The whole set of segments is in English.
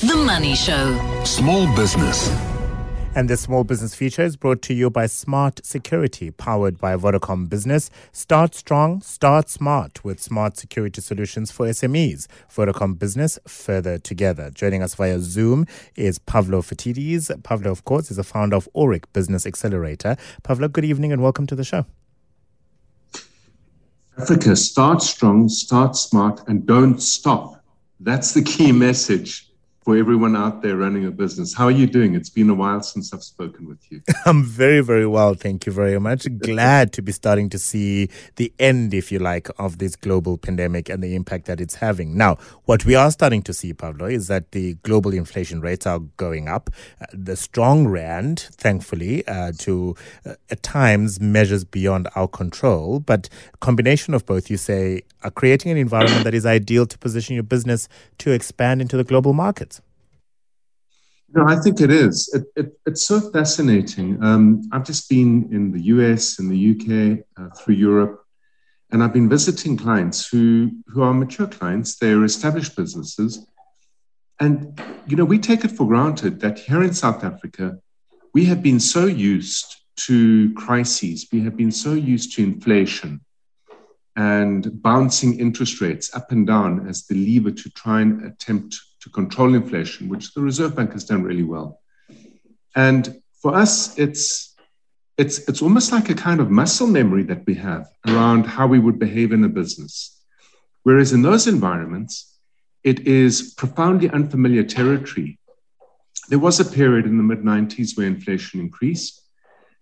The Money Show. Small business. And the small business feature is brought to you by Smart Security, powered by Vodacom Business. Start strong, start smart with smart security solutions for SMEs. Vodacom Business, further together. Joining us via Zoom is Pavlo Phitidis. Pavlo, of course, is the founder of Aurik Business Accelerator. Pavlo, good evening and welcome to the show. Africa, start strong, start smart, and don't stop. That's the key message for everyone out there running a business. How are you doing? It's been a while since I've spoken with you. I'm very, very well. Thank you very much. Glad to be starting to see the end, if you like, of this global pandemic and the impact that it's having. Now, what we are starting to see, Pavlo, is that the global inflation rates are going up. Uh, the strong rand, thankfully, uh, to uh, at times measures beyond our control, but combination of both, you say, are creating an environment that is ideal to position your business to expand into the global markets. No, I think it is. It, it, it's so fascinating. Um, I've just been in the US, in the UK, uh, through Europe, and I've been visiting clients who, who are mature clients. They're established businesses. And, you know, we take it for granted that here in South Africa, we have been so used to crises, we have been so used to inflation and bouncing interest rates up and down as the lever to try and attempt to control inflation, which the Reserve Bank has done really well. And for us, it's it's it's almost like a kind of muscle memory that we have around how we would behave in a business. Whereas in those environments, it is profoundly unfamiliar territory. There was a period in the mid 90s where inflation increased,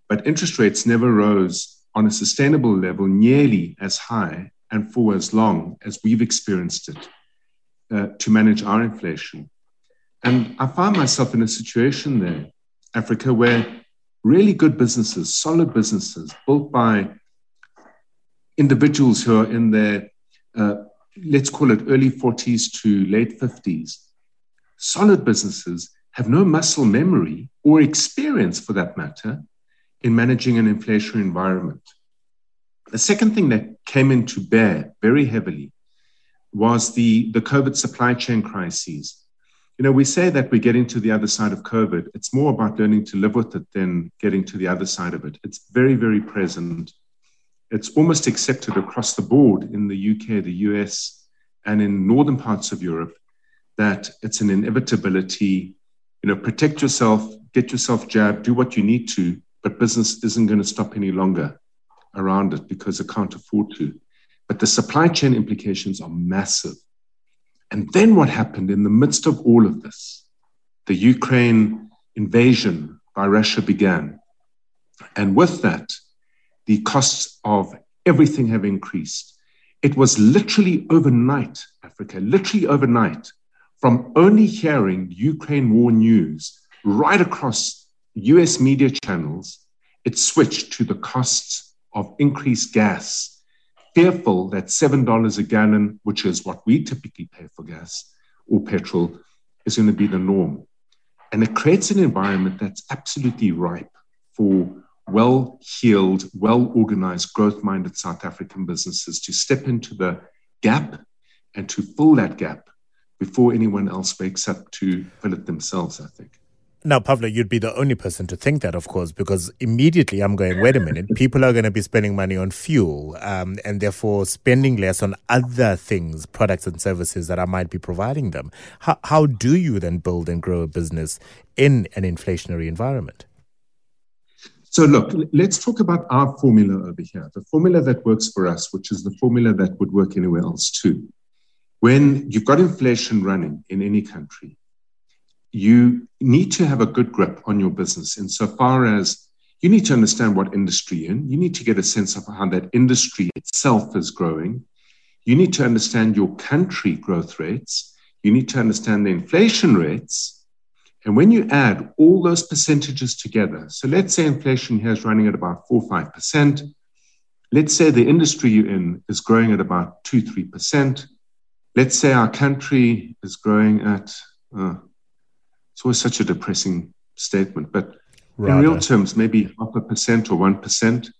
but interest rates never rose on a sustainable level nearly as high and for as long as we've experienced it uh, to manage our inflation. And I found myself in a situation there, Africa, where really good businesses, solid businesses built by individuals who are in their, uh, let's call it early 40s to late 50s, solid businesses have no muscle memory or experience for that matter in managing an inflationary environment. The second thing that came into bear very heavily was the, the COVID supply chain crises. You know, we say that we're getting to the other side of COVID. It's more about learning to live with it than getting to the other side of it. It's very, very present. It's almost accepted across the board in the UK, the US, and in northern parts of Europe that it's an inevitability. You know, protect yourself, get yourself jabbed, do what you need to, but business isn't going to stop any longer around it because it can't afford to. But the supply chain implications are massive. And then what happened in the midst of all of this? The Ukraine invasion by Russia began. And with that, the costs of everything have increased. It was literally overnight, Africa, literally overnight, from only hearing Ukraine war news right across US media channels, it switched to the costs of increased gas fearful that $7 a gallon, which is what we typically pay for gas or petrol, is going to be the norm. And it creates an environment that's absolutely ripe for well heeled, well organized, growth minded South African businesses to step into the gap and to fill that gap before anyone else wakes up to fill it themselves, I think. Now, Pavlo, you'd be the only person to think that, of course, because immediately I'm going, wait a minute, people are going to be spending money on fuel um, and therefore spending less on other things, products and services that I might be providing them. How, how do you then build and grow a business in an inflationary environment? So, look, let's talk about our formula over here, the formula that works for us, which is the formula that would work anywhere else too. When you've got inflation running in any country, you need to have a good grip on your business insofar as you need to understand what industry you're in. You need to get a sense of how that industry itself is growing. You need to understand your country growth rates. You need to understand the inflation rates. And when you add all those percentages together, so let's say inflation here is running at about 4 5%. Let's say the industry you're in is growing at about 2 3%. Let's say our country is growing at uh, it's always such a depressing statement, but Rather. in real terms, maybe half a percent or one percent.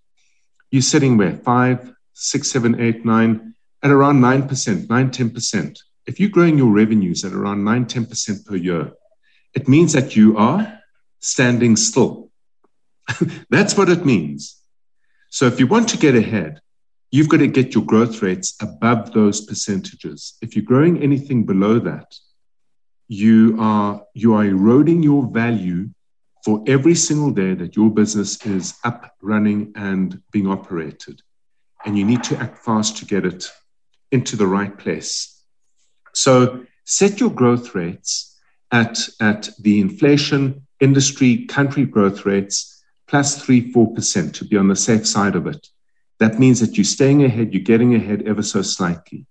You're sitting where five, six, seven, eight, nine, at around nine percent, nine, ten percent if you're growing your revenues at around 9 10% per year, it means that you are standing still. That's what it means. So if you want to get ahead, you've got to get your growth rates above those percentages. If you're growing anything below that, you are you are eroding your value for every single day that your business is up, running, and being operated. And you need to act fast to get it into the right place. So set your growth rates at, at the inflation, industry, country growth rates plus three, four percent to be on the safe side of it. That means that you're staying ahead, you're getting ahead ever so slightly.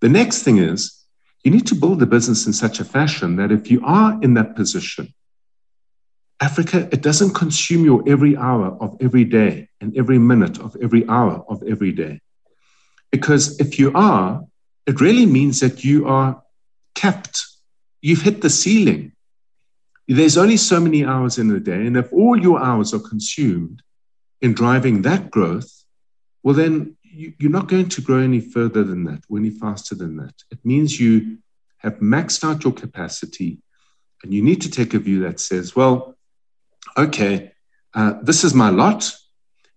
The next thing is you need to build the business in such a fashion that if you are in that position, Africa, it doesn't consume your every hour of every day and every minute of every hour of every day. Because if you are, it really means that you are capped. You've hit the ceiling. There's only so many hours in a day. And if all your hours are consumed in driving that growth, well, then you, are not going to grow any further than that or any faster than that. It means you have maxed out your capacity and you need to take a view that says, well, okay, uh, this is my lot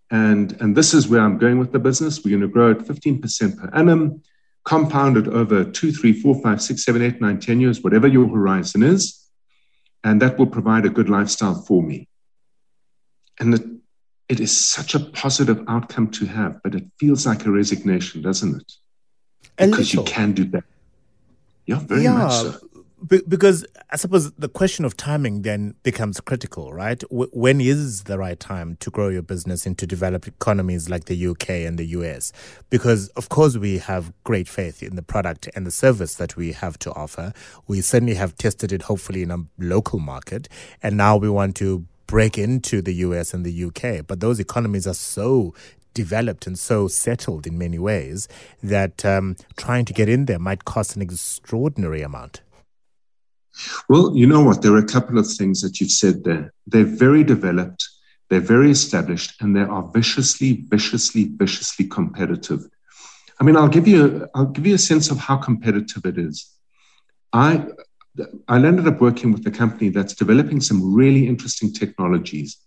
and, and this is where I'm going with the business. We're going to grow at 15% per annum, compounded over two, three, four, five, six, seven, eight, nine, 10 years, whatever your horizon is. And that will provide a good lifestyle for me. And the it is such a positive outcome to have, but it feels like a resignation, doesn't it? Because you can do that. Yeah, very yeah, much so. because I suppose the question of timing then becomes critical, right? W- when is the right time to grow your business into developed economies like the UK and the US? Because, of course, we have great faith in the product and the service that we have to offer. We certainly have tested it, hopefully, in a local market. And now we want to break into the US and the UK. But those economies are so developed and so settled in many ways that um, trying to get in there might cost an extraordinary amount. Well, you know what? There are a couple of things that you've said there. They're very developed, they're very established, and they are viciously, viciously, viciously competitive. I mean, I'll give you, a, I'll give you a sense of how competitive it is. I, I ended up working with a company that's developing some really interesting technologies.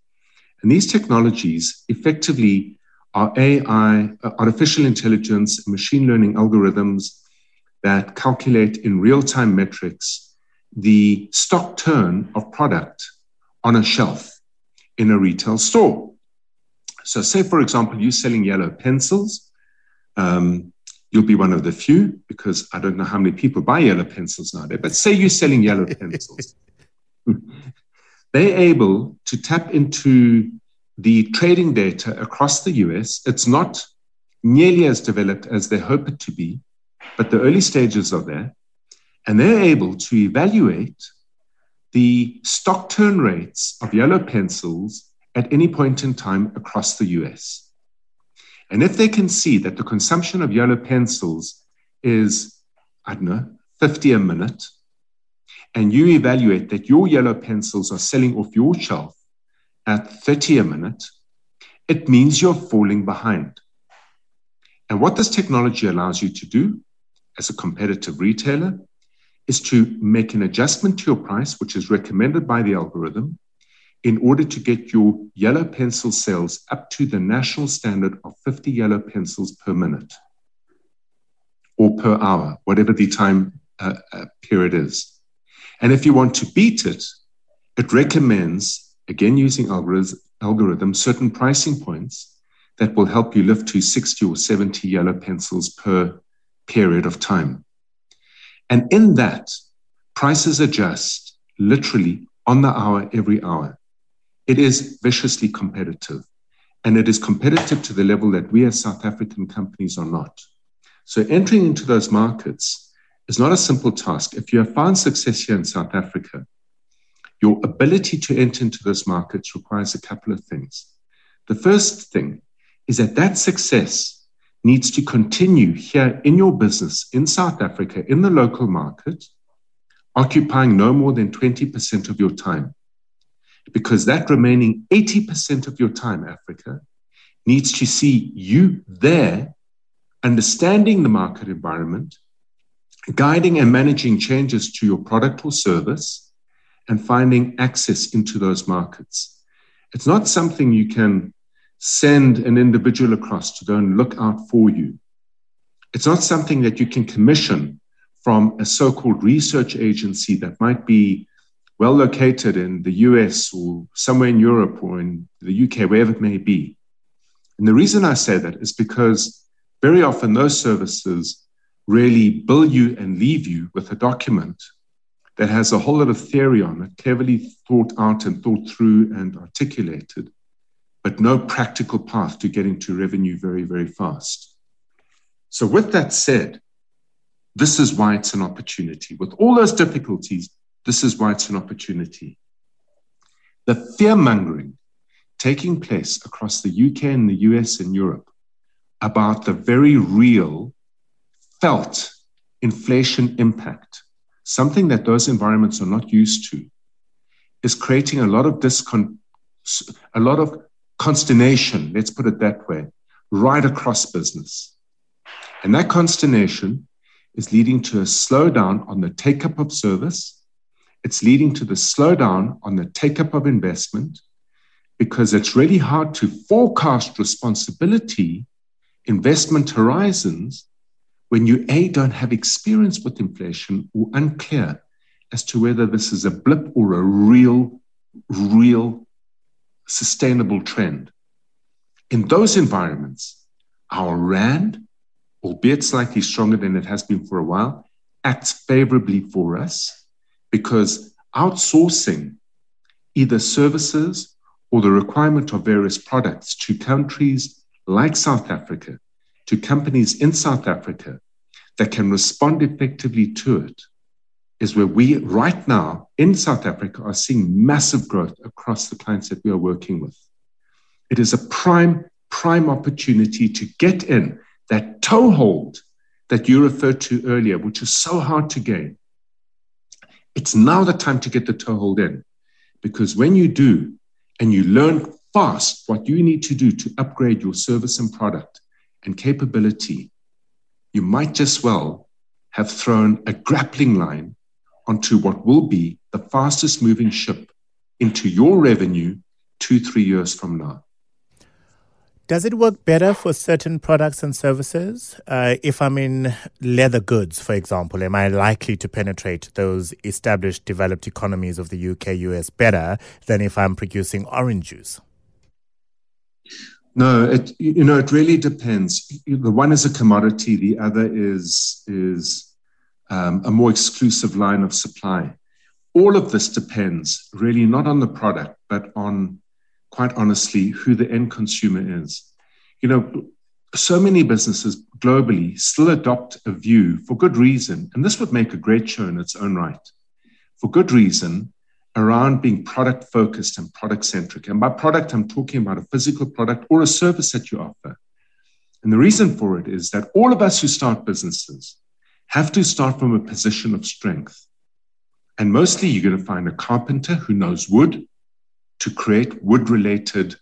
And these technologies effectively are AI, artificial intelligence, machine learning algorithms that calculate in real time metrics the stock turn of product on a shelf in a retail store. So, say, for example, you're selling yellow pencils. Um, You'll be one of the few because I don't know how many people buy yellow pencils nowadays, but say you're selling yellow pencils. They're able to tap into the trading data across the US. It's not nearly as developed as they hope it to be, but the early stages are there. And they're able to evaluate the stock turn rates of yellow pencils at any point in time across the US. And if they can see that the consumption of yellow pencils is, I don't know, 50 a minute, and you evaluate that your yellow pencils are selling off your shelf at 30 a minute, it means you're falling behind. And what this technology allows you to do as a competitive retailer is to make an adjustment to your price, which is recommended by the algorithm, in order to get your yellow pencil sales up to the national standard of 50 yellow pencils per minute or per hour, whatever the time uh, uh, period is. And if you want to beat it, it recommends, again using algorithms, algorithm, certain pricing points that will help you lift to 60 or 70 yellow pencils per period of time. And in that, prices adjust literally on the hour, every hour it is viciously competitive. And it is competitive to the level that we as South African companies are not. So entering into those markets is not a simple task. If you have found success here in South Africa, your ability to enter into those markets requires a couple of things. The first thing is that that success needs to continue here in your business in South Africa, in the local market, occupying no more than 20% of your time because that remaining 80% of your time, Africa, needs to see you there, understanding the market environment, guiding and managing changes to your product or service, and finding access into those markets. It's not something you can send an individual across to go and look out for you. It's not something that you can commission from a so called research agency that might be well located in the US or somewhere in Europe or in the UK, wherever it may be. And the reason I say that is because very often those services really bill you and leave you with a document that has a whole lot of theory on it, cleverly thought out and thought through and articulated, but no practical path to getting to revenue very, very fast. So, with that said, this is why it's an opportunity. With all those difficulties, this is why it's an opportunity. The fear mongering taking place across the UK and the US and Europe about the very real, felt inflation impact, something that those environments are not used to, is creating a lot of discon, a lot of consternation, let's put it that way, right across business. And that consternation is leading to a slowdown on the take up of service. It's leading to the slowdown on the take up of investment because it's really hard to forecast responsibility, investment horizons, when you A, don't have experience with inflation or unclear as to whether this is a blip or a real, real sustainable trend. In those environments, our RAND albeit slightly stronger than it has been for a while, acts favorably for us because outsourcing either services or the requirement of various products to countries like South Africa, to companies in South Africa that can respond effectively to it, is where we right now in South Africa are seeing massive growth across the clients that we are working with. It is a prime, prime opportunity to get in that toehold that you referred to earlier, which is so hard to gain. It's now the time to get the toehold in. Because when you do, and you learn fast what you need to do to upgrade your service and product and capability, you might just well have thrown a grappling line onto what will be the fastest moving ship into your revenue two, three years from now. Does it work better for certain products and services? Uh, if I'm in leather goods, for example, am I likely to penetrate those established developed economies of the UK, US better than if I'm producing orange juice? No, it you know it really depends. The one is a commodity, the other is is um, a more exclusive line of supply. All of this depends really not on the product, but on quite honestly, who the end consumer is. You know, so many businesses globally still adopt a view for good reason, and this would make a great show in its own right, for good reason around being product focused and product centric. And by product, I'm talking about a physical product or a service that you offer. And the reason for it is that all of us who start businesses have to start from a position of strength. And mostly you're going to find a carpenter who knows wood, to create wood related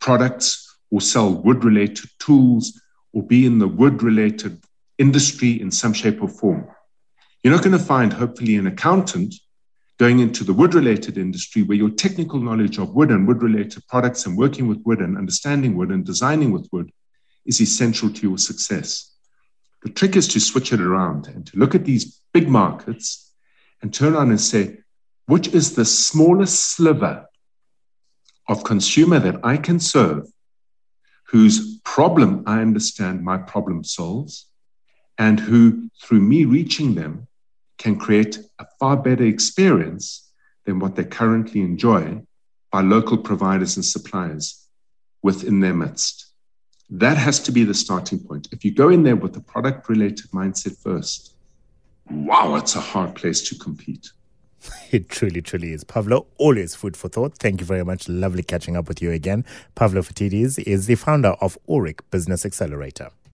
products or sell wood related tools or be in the wood related industry in some shape or form. You're not going to find, hopefully, an accountant going into the wood related industry where your technical knowledge of wood and wood related products and working with wood and understanding wood and designing with wood is essential to your success. The trick is to switch it around and to look at these big markets and turn around and say, which is the smallest sliver of consumer that I can serve, whose problem I understand my problem solves, and who, through me reaching them, can create a far better experience than what they currently enjoy by local providers and suppliers within their midst. That has to be the starting point. If you go in there with a product related mindset first, wow, it's a hard place to compete. It truly, truly is. Pavlo, always food for thought. Thank you very much. Lovely catching up with you again. Pavlo Phitidis is the founder of Aurik Business Accelerator.